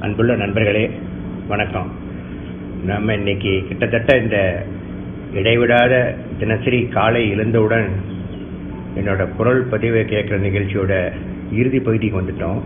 அன்புள்ள நண்பர்களே வணக்கம். நம்ம இன்னைக்கு கிட்டத்தட்ட இந்த இடைவிடாத தினசரி காலை எழுந்தவுடன் என்னோட குரல் பதிவை கேட்குற நிகழ்ச்சியோட இறுதி பகுதிக்கு வந்துட்டோம்.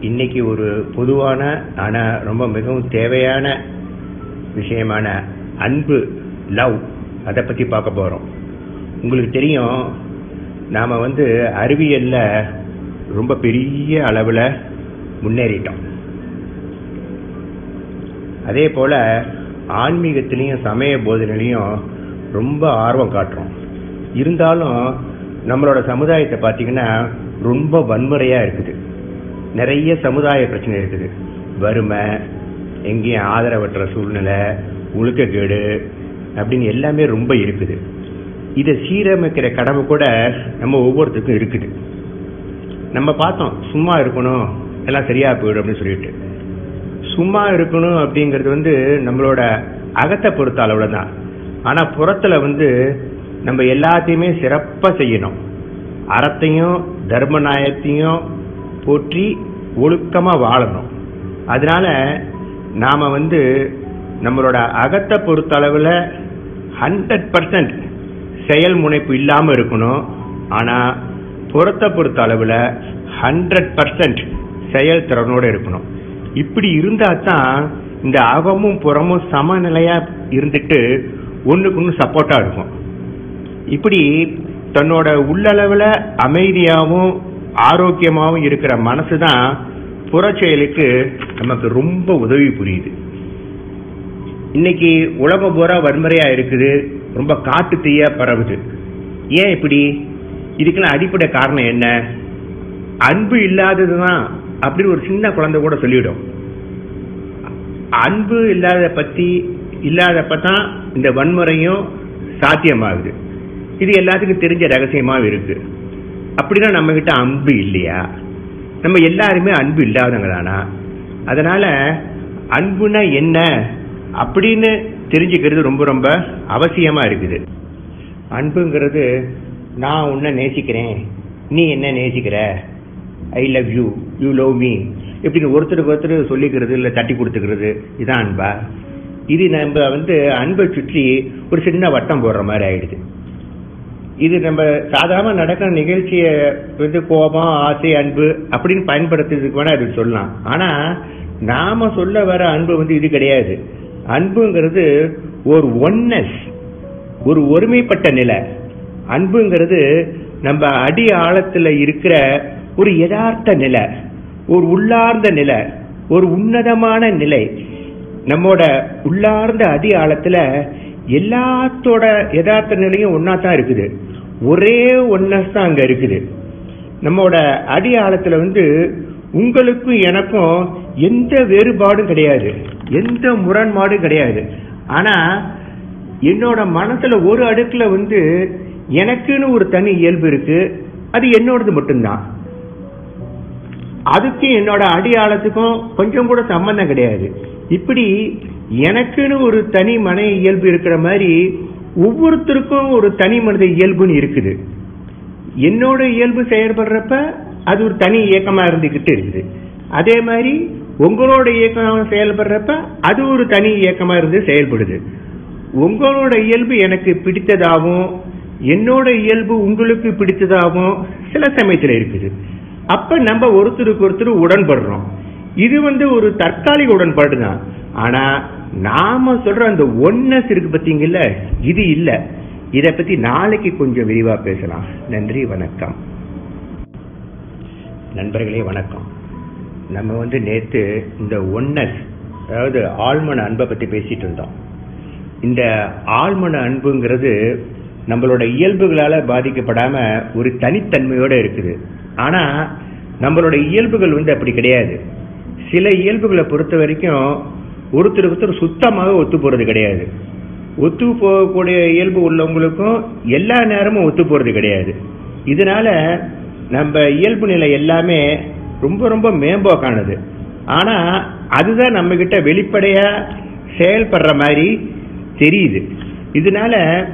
இன்னைக்கு ஒரு பொதுவான ஆனால் ரொம்ப மிகவும் தேவையான விஷயமான அன்பு லவ் அதை பற்றி பார்க்க போகிறோம் உங்களுக்கு தெரியும் நாம் வந்து அறிவியலில் ரொம்ப பெரிய அளவில் முன்னேறிட்டோம். அதே போல் ஆன்மீகத்திலையும் சமய போதனையிலையும் ரொம்ப ஆர்வம் காட்டுறோம். இருந்தாலும் நம்மளோட சமுதாயத்தை பார்த்தீங்கன்னா ரொம்ப வன்முறையாக இருக்குது. நிறைய சமுதாய பிரச்சனை இருக்குது. வறுமை எங்கேயும் ஆதரவற்ற சூழ்நிலை ஒழுக்கக்கேடு அப்படின்னு எல்லாமே ரொம்ப இருக்குது. இதை சீரமைக்கிற கடமை கூட நம்ம ஒவ்வொருத்தருக்கும் இருக்குது. நம்ம பார்த்தோம் சும்மா இருக்கணும் எல்லாம் சரியா போயிடும் அப்படின்னு சொல்லிட்டு. சும்மா இருக்கணும் அப்படிங்கிறது வந்து நம்மளோட அகத்தை பொறுத்த அளவில் தான் ஆனால் புறத்தில் வந்து நம்ம எல்லாத்தையுமே சிறப்பாக செய்யணும். அறத்தையும் தர்ம நியாயத்தையும் போற்றி ஒழுக்கமாக வாழணும். அதனால நாம் வந்து நம்மளோட அகத்தை பொறுத்த அளவில் ஹண்ட்ரட் பர்சன்ட் செயல் முனைப்பு இல்லாமல் இருக்கணும். ஆனால் புறத்தை பொறுத்த அளவில் ஹண்ட்ரட் பர்சன்ட் செயல் திறனோட இருக்கணும். இப்படி இருந்தா தான் இந்த அகமும் புறமும் சமநிலையா இருந்துட்டு ஒன்றுக்கு ஒன்று சப்போர்ட்டா இருக்கும். இப்படி தன்னோட உள்ளளவில் அமைதியாகவும் ஆரோக்கியமாகவும் இருக்கிற மனசு தான் புறச்செயலுக்கு நமக்கு ரொம்ப உதவி புரியுது. இன்னைக்கு உலகம் பூரா வன்முறையா இருக்குது ரொம்ப காட்டு தீயா பரவுது. ஏன் இப்படி? இதுக்கெல்லாம் அடிப்படை காரணம் என்ன? அன்பு இல்லாததுதான் அப்படின்னு ஒரு சின்ன குழந்தை கூட சொல்லிவிடும் அன்பு இல்லாத பத்தி இல்லாதப்ப தான் இந்த வன்முறையும் சாத்தியமாகுது. இது எல்லாத்துக்கும் தெரிஞ்ச ரகசியமாகவும் இருக்கு. அப்படின்னா நம்ம கிட்ட அன்பு இல்லையா? நம்ம எல்லாருமே அன்பு இல்லாதவங்க தானா அதனால அன்புனா என்ன அப்படின்னு தெரிஞ்சுக்கிறது ரொம்ப ரொம்ப அவசியமா இருக்குது. அன்புங்கிறது நான் உன்னை நேசிக்கிறேன். நீ என்ன நேசிக்கிற? I love you you love me இப்படின்னு ஒருத்தருக்கு ஒருத்தர் சொல்லிக்கிறது இல்லை தட்டி கொடுத்துக்கிறது. இதான் அன்பா. இது நம்ம வந்து அன்பை சுற்றி ஒரு சின்ன வட்டம் போடுற மாதிரி ஆயிடுது. இது நம்ம சாதாரண நடக்கிற நிகழ்ச்சியை வந்து கோபம் ஆசை அன்பு அப்படின்னு பயன்படுத்துறதுக்கு வேணா அது சொல்லலாம். ஆனா நாம சொல்ல வர அன்பு வந்து இது கிடையாது. அன்புங்கிறது ஒரு ஒன்னஸ் ஒரு ஒருமைப்பட்ட நிலை. அன்புங்கிறது நம்ம அடி ஆழத்துல இருக்கிற ஒரு யதார்த்த நிலை. ஒரு உள்ளார்ந்த நிலை ஒரு உன்னதமான நிலை நம்மோட உள்ளார்ந்த அடி ஆழத்துல எல்லாத்தோட யதார்த்த நிலையும் ஒன்னா தான் இருக்குது. ஒரே ஒன்னஸ் தான் அங்க இருக்குது. நம்மோட அடி ஆழத்துல வந்து உங்களுக்கும் எனக்கும் எந்த வேறுபாடும் கிடையாது. எந்த முரண்பாடும் கிடையாது. ஆனா என்னோட மனசுல ஒரு அடுக்குல வந்து எனக்குன்னு ஒரு தனி இயல்பு இருக்கு. அது என்னோடது மட்டும்தான். அதுக்கும் என்னோட அடியாளத்துக்கும் கொஞ்சம் கூட சம்பந்தம் கிடையாது. இப்படி எனக்குன்னு ஒரு தனி மன இயல்பு இருக்கிற மாதிரி ஒவ்வொருத்தருக்கும் ஒரு தனி மனித இயல்புன்னு இருக்குது. என்னோட இயல்பு செயல்படுறப்ப அது ஒரு தனி இயக்கமா இருந்துகிட்டு இருக்குது. அதே மாதிரி உங்களோட இயக்கம் செயல்படுறப்ப அது ஒரு தனி இயக்கமா இருந்து செயல்படுது. உங்களோட இயல்பு எனக்கு பிடித்ததாகவும் என்னோட இயல்பு உங்களுக்கு பிடித்ததாகவும் சில சமயத்தில் இருக்குது. அப்ப நம்ம ஒருத்தருக்கு ஒருத்தர் உடன்படுறோம். இது வந்து ஒரு தற்காலிக உடன்பாடு தான். ஆனா நாம சொல்ற அந்த ஒன்னஸ் இருக்கு பார்த்தீங்கல்ல இது இல்ல. இத பத்தி நாளைக்கு கொஞ்சம் விரிவா பேசலாம். நன்றி வணக்கம். நண்பர்களே வணக்கம். நம்ம வந்து நேத்து இந்த ஒன்னஸ் அதாவது ஆழ்மன அன்பை பத்தி பேசிட்டு இருந்தோம். இந்த ஆழ்மன அன்புங்கிறது நம்மளோட இயல்புகளால பாதிக்கப்படாம ஒரு தனித்தன்மையோட இருக்குது. ஆனா நம்மளோட இயல்புகள் வந்து அப்படி கிடையாது. சில இயல்புகளை பொறுத்த வரைக்கும் ஒருத்தருக்கு ஒருத்தர் சுத்தமாக ஒத்து போறது கிடையாது. ஒத்து போகக்கூடிய இயல்பு உள்ளவங்களுக்கும் எல்லா நேரமும் ஒத்து போறது கிடையாது. இதனால நம்ம இயல்பு நிலை எல்லாமே ரொம்ப ரொம்ப மேம்போக்கானது. ஆனா அதுதான் நம்ம கிட்ட வெளிப்படையா செயல்படுற மாதிரி தெரியுது. இதனால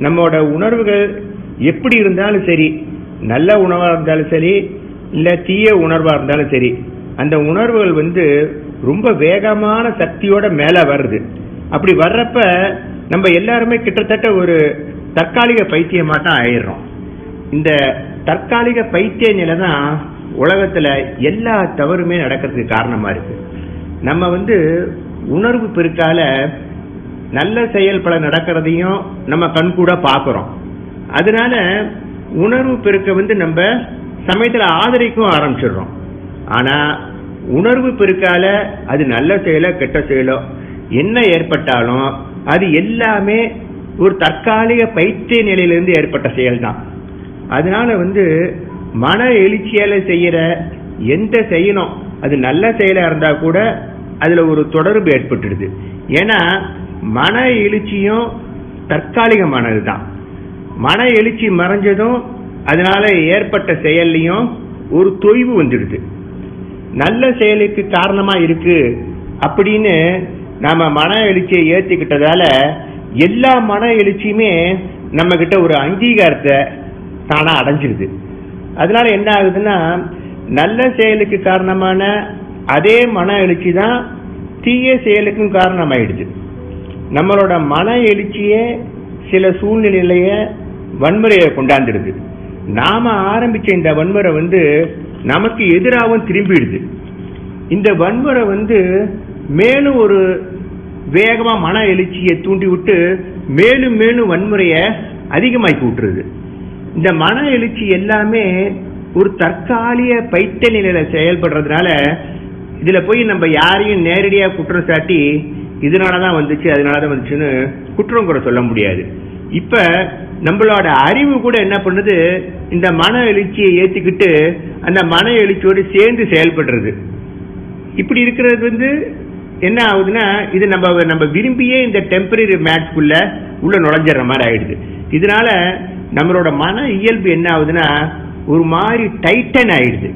நம்மளோட உணர்வுகள் எப்படி இருந்தாலும் சரி நல்ல உணவாக இருந்தாலும் சரி இல்லை தீய உணர்வாக இருந்தாலும் சரி அந்த உணர்வுகள் வந்து ரொம்ப வேகமான சக்தியோட மேலே வருது. அப்படி வர்றப்ப நம்ம எல்லாருமே கிட்டத்தட்ட ஒரு தற்காலிக பைத்தியமாக தான் ஆயிடுறோம். இந்த தற்காலிக பைத்திய நிலை தான் உலகத்தில் எல்லா தவறுமே நடக்கிறதுக்கு காரணமாக இருக்கு. நம்ம வந்து உணர்வு பெருக்கால நல்ல செயல் பல நடக்கிறதையும் நம்ம கண்கூட பார்க்குறோம். அதனால உணர்வு பெருக்க வந்து நம்ம சமயத்துல ஆதரிக்கவும் ஆரம்பிச்சிடுறோம். ஆனா உணர்வு பெருக்கால அது நல்ல செயலோ கெட்ட செயலோ என்ன ஏற்பட்டாலும் அது எல்லாமே ஒரு தற்காலிக பைத்திய நிலையிலிருந்து ஏற்பட்ட செயல் தான் அதனால வந்து மன எழுச்சியால செய்யற எந்த செயலும் அது நல்ல செயலா இருந்தா கூட அதுல ஒரு தொடர்பு ஏற்பட்டுடுது. ஏன்னா மன எழுச்சியும் தற்காலிகமானது தான் மன எழுச்சி மறைஞ்சதும் அதனால ஏற்பட்ட செயல்லையும் ஒரு தொய்வு வந்துடுது. நல்ல செயலுக்கு காரணமா இருக்கு அப்படின்னு நாம மன எழுச்சியை ஏற்றிக்கிட்டதால எல்லா மன எழுச்சியுமே நம்ம கிட்ட ஒரு அங்கீகாரத்தை தானா அடைஞ்சிருது. அதனால என்ன ஆகுதுன்னா நல்ல செயலுக்கு காரணமான அதே மன எழுச்சி தான் தீய செயலுக்கும் காரணமாயிடுது. நம்மளோட மன எழுச்சியே சில சூழ்நிலையை வன்முறையை கொண்டாந்துடுது நாம ஆரம்பிச்ச இந்த வன்முறை வந்து நமக்கு எதிராகவும் திரும்பிடுது. இந்த வன்முறை வந்து மேலும் ஒரு வேகமா மன எழுச்சியை தூண்டி விட்டு மேலும் மேலும் வன்முறையை அதிகமாக்கி விட்டுருது. இந்த மன எழுச்சி எல்லாமே ஒரு தற்காலிக பைத்த நிலையில செயல்படுறதுனால இதுல போய் நம்ம யாரையும் நேரடியா குற்றம் சாட்டி இதனாலதான் வந்துச்சு அதனாலதான் வந்துச்சுன்னு குற்றம் கூட சொல்ல முடியாது. இப்ப நம்மளோட அறிவு கூட என்ன பண்ணுது? இந்த மன எழுச்சியை ஏத்திக்கிட்டு அந்த மன எழுச்சியோடு சேர்ந்து செயல்படுறது. இப்படி இருக்கிறது வந்து என்ன ஆகுதுன்னா இது நம்ம நம்ம விரும்பியே இந்த டெம்பரரி மேட்ச்குள்ள உள்ள நுழைஞ்சிடுற மாதிரி ஆயிடுது. இதனால நம்மளோட மன இயல்பு என்ன ஆகுதுன்னா ஒரு மாதிரி டைட்டன் ஆயிடுது.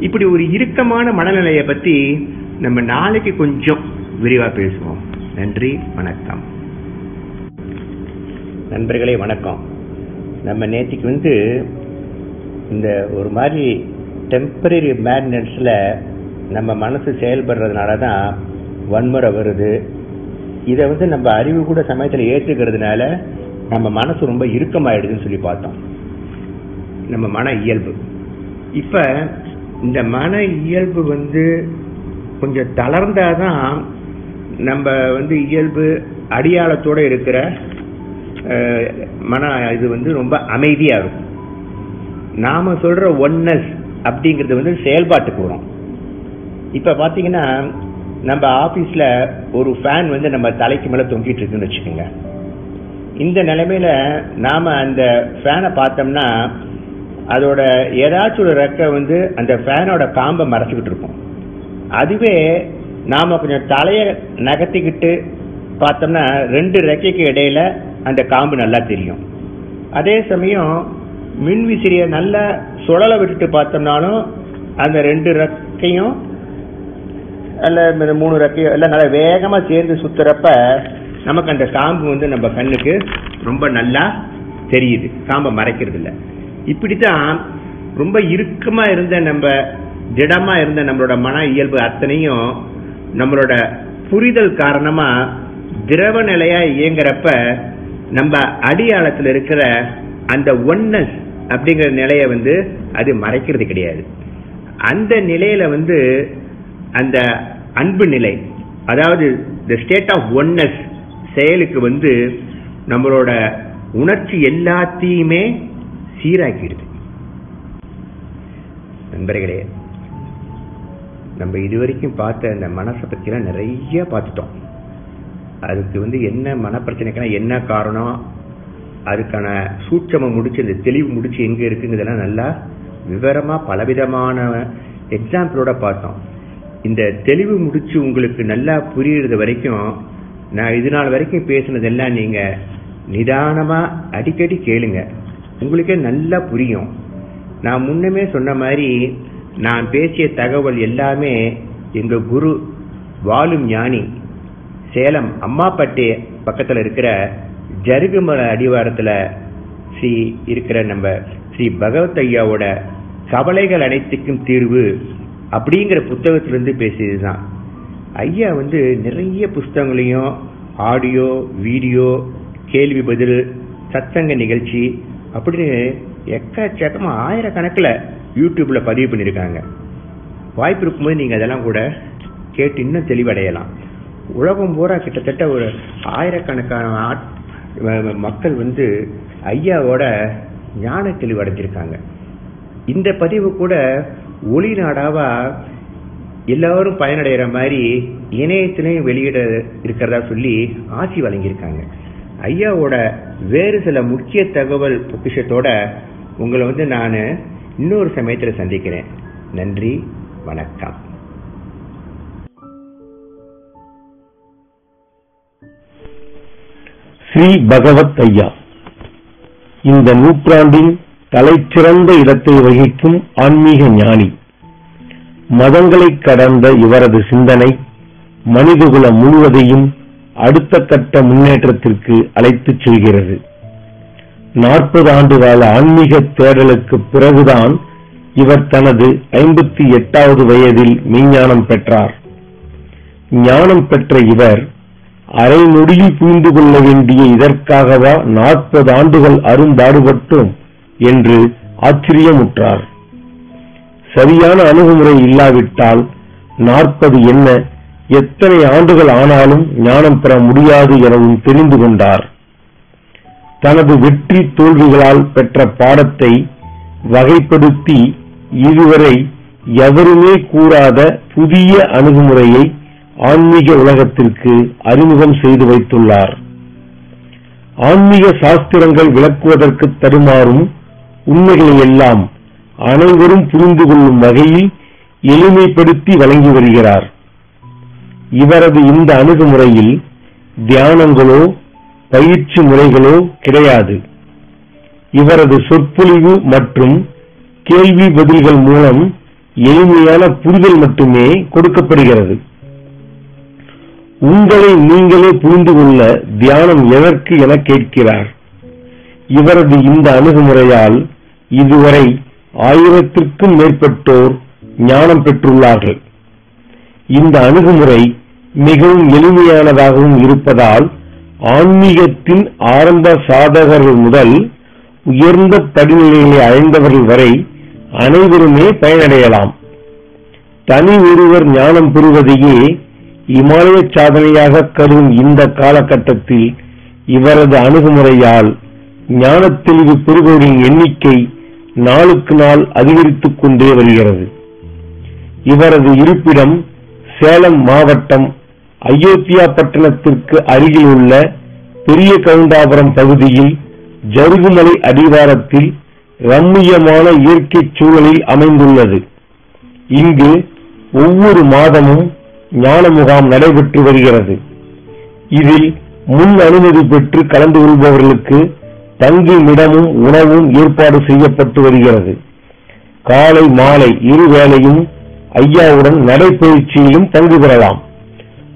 இப்படி ஒரு இறுக்கமான மனநிலையை பத்தி நம்ம நாளைக்கு கொஞ்சம் விரிவா பேசுவோம். நன்றி வணக்கம். நண்பர்களே வணக்கம். நம்ம நேற்றுக்கு வந்து இந்த ஒரு மாதிரி டெம்பரரி மேட்னஸ்ல நம்ம மனசு செயல்படுறதுனால தான் வன்முறை வருது. இதை வந்து நம்ம அறிவு கூட சமயத்தில் ஏற்றுக்கிறதுனால நம்ம மனசு ரொம்ப இறுக்கமாயிடுதுன்னு சொல்லி பார்த்தோம். நம்ம மன இயல்பு. இப்போ இந்த மன இயல்பு வந்து கொஞ்சம் தளர்ந்தாதான் நம்ம வந்து இயல்பு அடியாளத்தோடு இருக்கிற மன இது வந்து ரொம்ப அமைதியாக இருக்கும். நாம் சொல்கிற ஒன்னஸ் அப்படிங்கிறது வந்து செயல்பாட்டுக்கு வரும். இப்போ பார்த்தீங்கன்னா நம்ம ஆஃபீஸில் ஒரு ஃபேன் வந்து நம்ம தலைக்கு மேலே தொங்கிட்டு இருக்குன்னு வச்சுக்கோங்க. இந்த நிலைமையில் நாம் அந்த ஃபேனை பார்த்தோம்னா அதோட ஏதாச்சும் ஒரு ரெக்கை வந்து அந்த ஃபேனோட காம்பை மறைச்சிக்கிட்டு இருக்கும் அதுவே நாம் கொஞ்சம் தலையை நகர்த்திக்கிட்டு பார்த்தோம்னா ரெண்டு ரெக்கைக்கு இடையில அந்த காம்பு நல்லா தெரியும். அதே சமயம் மின்விசிறியை நல்லா சுழலை விட்டுட்டு பார்த்தோம்னாலும் அந்த ரெண்டு ரெக்கையும் அல்ல மூணு ரக்கையும் எல்லாம் நல்லா வேகமாக சேர்ந்து சுத்துறப்ப நமக்கு அந்த காம்பு வந்து நம்ம கண்ணுக்கு ரொம்ப நல்லா தெரியுது. காம்பை மறைக்கிறது இல்ல இப்படித்தான் ரொம்ப இறுக்கமாக இருந்த நம்ம திடமாக இருந்த நம்மளோட மன இயல்பு அத்தனையும் நம்மளோட புரிதல் காரணமாக திரவ நிலையாக இயங்குறப்ப நம்ம அடியாளத்தில் இருக்கிற அந்த ஒன்னஸ் அப்படிங்கிற நிலையை வந்து அது மறைக்கிறது கிடையாது. அந்த நிலையில வந்து அந்த அன்பு நிலை அதாவது த ஸ்டேட் ஆஃப் ஒன்னஸ் செயலுக்கு வந்து நம்மளோட உணர்ச்சி எல்லாத்தையுமே சீராக்கிடுது. நண்பர்களே நம்ம இதுவரைக்கும் பார்த்த அந்த மனசை பற்றிலாம் நிறைய பார்த்துட்டோம். அதுக்கு வந்து என்ன மனப்பிரச்சனைக்கெல்லாம் என்ன காரணம்? அதுக்கான சூட்சமம் முடிச்சு இந்த தெளிவு முடிச்சு எங்க இருக்குங்கிறதெல்லாம் நல்லா விவரமா பலவிதமான எக்ஸாம்பிளோட பார்த்தோம். இந்த தெளிவு முடிச்சு உங்களுக்கு நல்லா புரியுறது வரைக்கும் நான் இது நாள் வரைக்கும் பேசினதெல்லாம் நீங்க நிதானமா அடிக்கடி கேளுங்க. உங்களுக்கே நல்லா புரியும். நான் முன்னமே சொன்ன மாதிரி நான் பேசிய தகவல் எல்லாமே எங்க குரு வாழும் ஞானி. சேலம் அம்மாப்பட்டி பக்கத்தில் இருக்கிற ஜருகுமலை அடிவாரத்தில் ஸ்ரீ இருக்கிற நம்ம ஸ்ரீ பகவத் ஐயாவோட கவலைகள் அனைத்துக்கும் தீர்வு அப்படிங்கிற புத்தகத்திலிருந்து பேசியதுதான். ஐயா வந்து நிறைய புஸ்தகங்களையும் ஆடியோ வீடியோ கேள்வி பதில் சத்சங்க நிகழ்ச்சி அப்படின்னு எக்கச்சக்கமாக ஆயிரக்கணக்கில் யூடியூப்பில் பதிவு பண்ணியிருக்காங்க. வாய்ப்பு இருக்கும்போது நீங்கள் அதெல்லாம் கூட கேட்டு இன்னும் தெளிவடையலாம். உலகம் பூரா கிட்டத்தட்ட ஒரு ஆயிரக்கணக்கான ஆட்- மக்கள் வந்து ஐயாவோட ஞான தெளிவு அடைஞ்சிருக்காங்க இந்த பதிவு கூட ஒளி நாடாவா எல்லாரும் பயனடைகிற மாதிரி இணையத்திலையும் வெளியிட இருக்கிறதா சொல்லி ஆசி வழங்கியிருக்காங்க. ஐயாவோட வேறு சில முக்கிய தகவல் பொக்கிஷத்தோட உங்களை வந்து நான் இன்னொரு சமயத்தில் சந்திக்கிறேன். நன்றி வணக்கம். ஸ்ரீ பகவத் ஐயா. இந்த நூற்றாண்டின் தலைச்சிறந்த இடத்தை வகிக்கும் ஆன்மீக ஞானி. மதங்களைக் கடந்த இவரது சிந்தனை மனிதகுலம் முழுவதையும் அடுத்த கட்ட முன்னேற்றத்திற்கு அழைத்துச் செல்கிறது. நாற்பது ஆண்டு கால ஆன்மீக தேடலுக்கு பிறகுதான் இவர் தனது ஐம்பத்தி எட்டாவது வயதில் மெய்ஞானம் பெற்றார். ஞானம் பெற்ற இவர் அரை புரிந்து கொள்ள வேண்டிய இதற்காகவா நாற்பது ஆண்டுகள் அரும்பாடுபட்டோம் என்று ஆச்சரியமுற்றார். சரியான அணுகுமுறை இல்லாவிட்டால் நாற்பது என்ன எத்தனை ஆண்டுகள் ஆனாலும் ஞானம் பெற முடியாது எனவும் தெரிந்து கொண்டார். தனது வெற்றி தோல்விகளால் பெற்ற பாடத்தை வகைப்படுத்தி இதுவரை எவருமே கூறாத புதிய அணுகுமுறையை ஆன்மீக உலகத்திற்கு அறிமுகம் செய்து வைத்துள்ளார். ஆன்மீக சாஸ்திரங்கள் விளக்குவதற்கு தருமாறும் உண்மைகளை எல்லாம் அனைவரும் புரிந்து கொள்ளும் வகையில் எளிமைப்படுத்தி வழங்கி வருகிறார். இவரது இந்த அணுகுமுறையில் தியானங்களோ பயிற்சி முறைகளோ கிடையாது. இவரது சொற்பொழிவு மற்றும் கேள்வி பதில்கள் மூலம் எளிமையான புரிதல் மட்டுமே கொடுக்கப்படுகிறது. உங்களை நீங்களே புரிந்து கொள்ள தியானம் எதற்கு என கேட்கிறார். இவரது இந்த அணுகுமுறையால் இதுவரை ஆயிரத்திற்கும் மேற்பட்டோர் ஞானம் பெற்றுள்ளார்கள். இந்த அணுகுமுறை மிகவும் எளிமையானதாகவும் இருப்பதால் ஆன்மீகத்தின் ஆரம்ப சாதகர்கள் முதல் உயர்ந்த படிநிலைகளை அடைந்தவர்கள் வரை அனைவருமே பயனடையலாம். தனி ஒருவர் ஞானம் பெறுவதையே இமாலய சாதனையாக கருதும் இந்த காலகட்டத்தில் இவரது அணுகுமுறையால் ஞான தெளிவு பெறுபவரின் எண்ணிக்கை நாளுக்கு நாள் அதிகரித்துக் கொண்டே வருகிறது. இவரது இருப்பிடம் சேலம் மாவட்டம் அயோத்தியா பட்டணத்திற்கு அருகில் உள்ள பெரிய கவுண்டாபுரம் பகுதியில் ஜருகுமலை அடிவாரத்தில் ரம்மியமான இயற்கை சூழலில் அமைந்துள்ளது. இங்கு ஒவ்வொரு மாதமும் ஞான முகாம் நடைபெற்று வருகிறது. இதில் முன் அனுமதி பெற்று கலந்து கொள்பவர்களுக்கு தங்குமிடமும் உணவும் ஏற்பாடு செய்யப்பட்டு வருகிறது. காலை மாலை இருவேளையும் ஐயாவுடன் நடைபயிற்சியிலும் தங்குகிறலாம் பெறலாம்.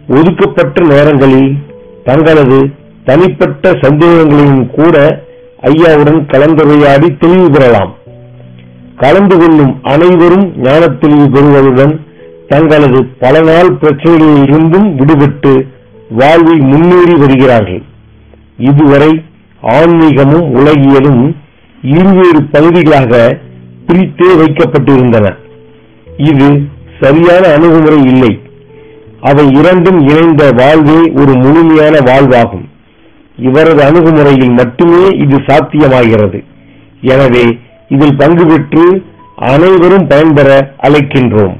ஒதுக்கப்பட்ட நேரங்களில் தங்களது தனிப்பட்ட சந்தேகங்களையும் கூட ஐயாவுடன் கலந்துரையாடி தெளிவு பெறலாம். கலந்து கொள்ளும் அனைவரும் ஞான தெளிவு பெறுவதுடன் தங்களது பல நாள் பிரச்சனைகளில் இருந்தும் விடுபட்டு வாழ்வில் முன்னேறி வருகிறார்கள். இதுவரை ஆன்மீகமும் உலகியலும் இருவேறு பகுதிகளாக பிரித்தே வைக்கப்பட்டிருந்தன. இது சரியான அணுகுமுறை இல்லை. அவை இரண்டும் இணைந்த வாழ்வே ஒரு முழுமையான வாழ்வாகும். இவரது அணுகுமுறையில் மட்டுமே இது சாத்தியமாகிறது. எனவே இதில் பங்கு பெற்று அனைவரும் பயன்பெற அழைக்கின்றோம்.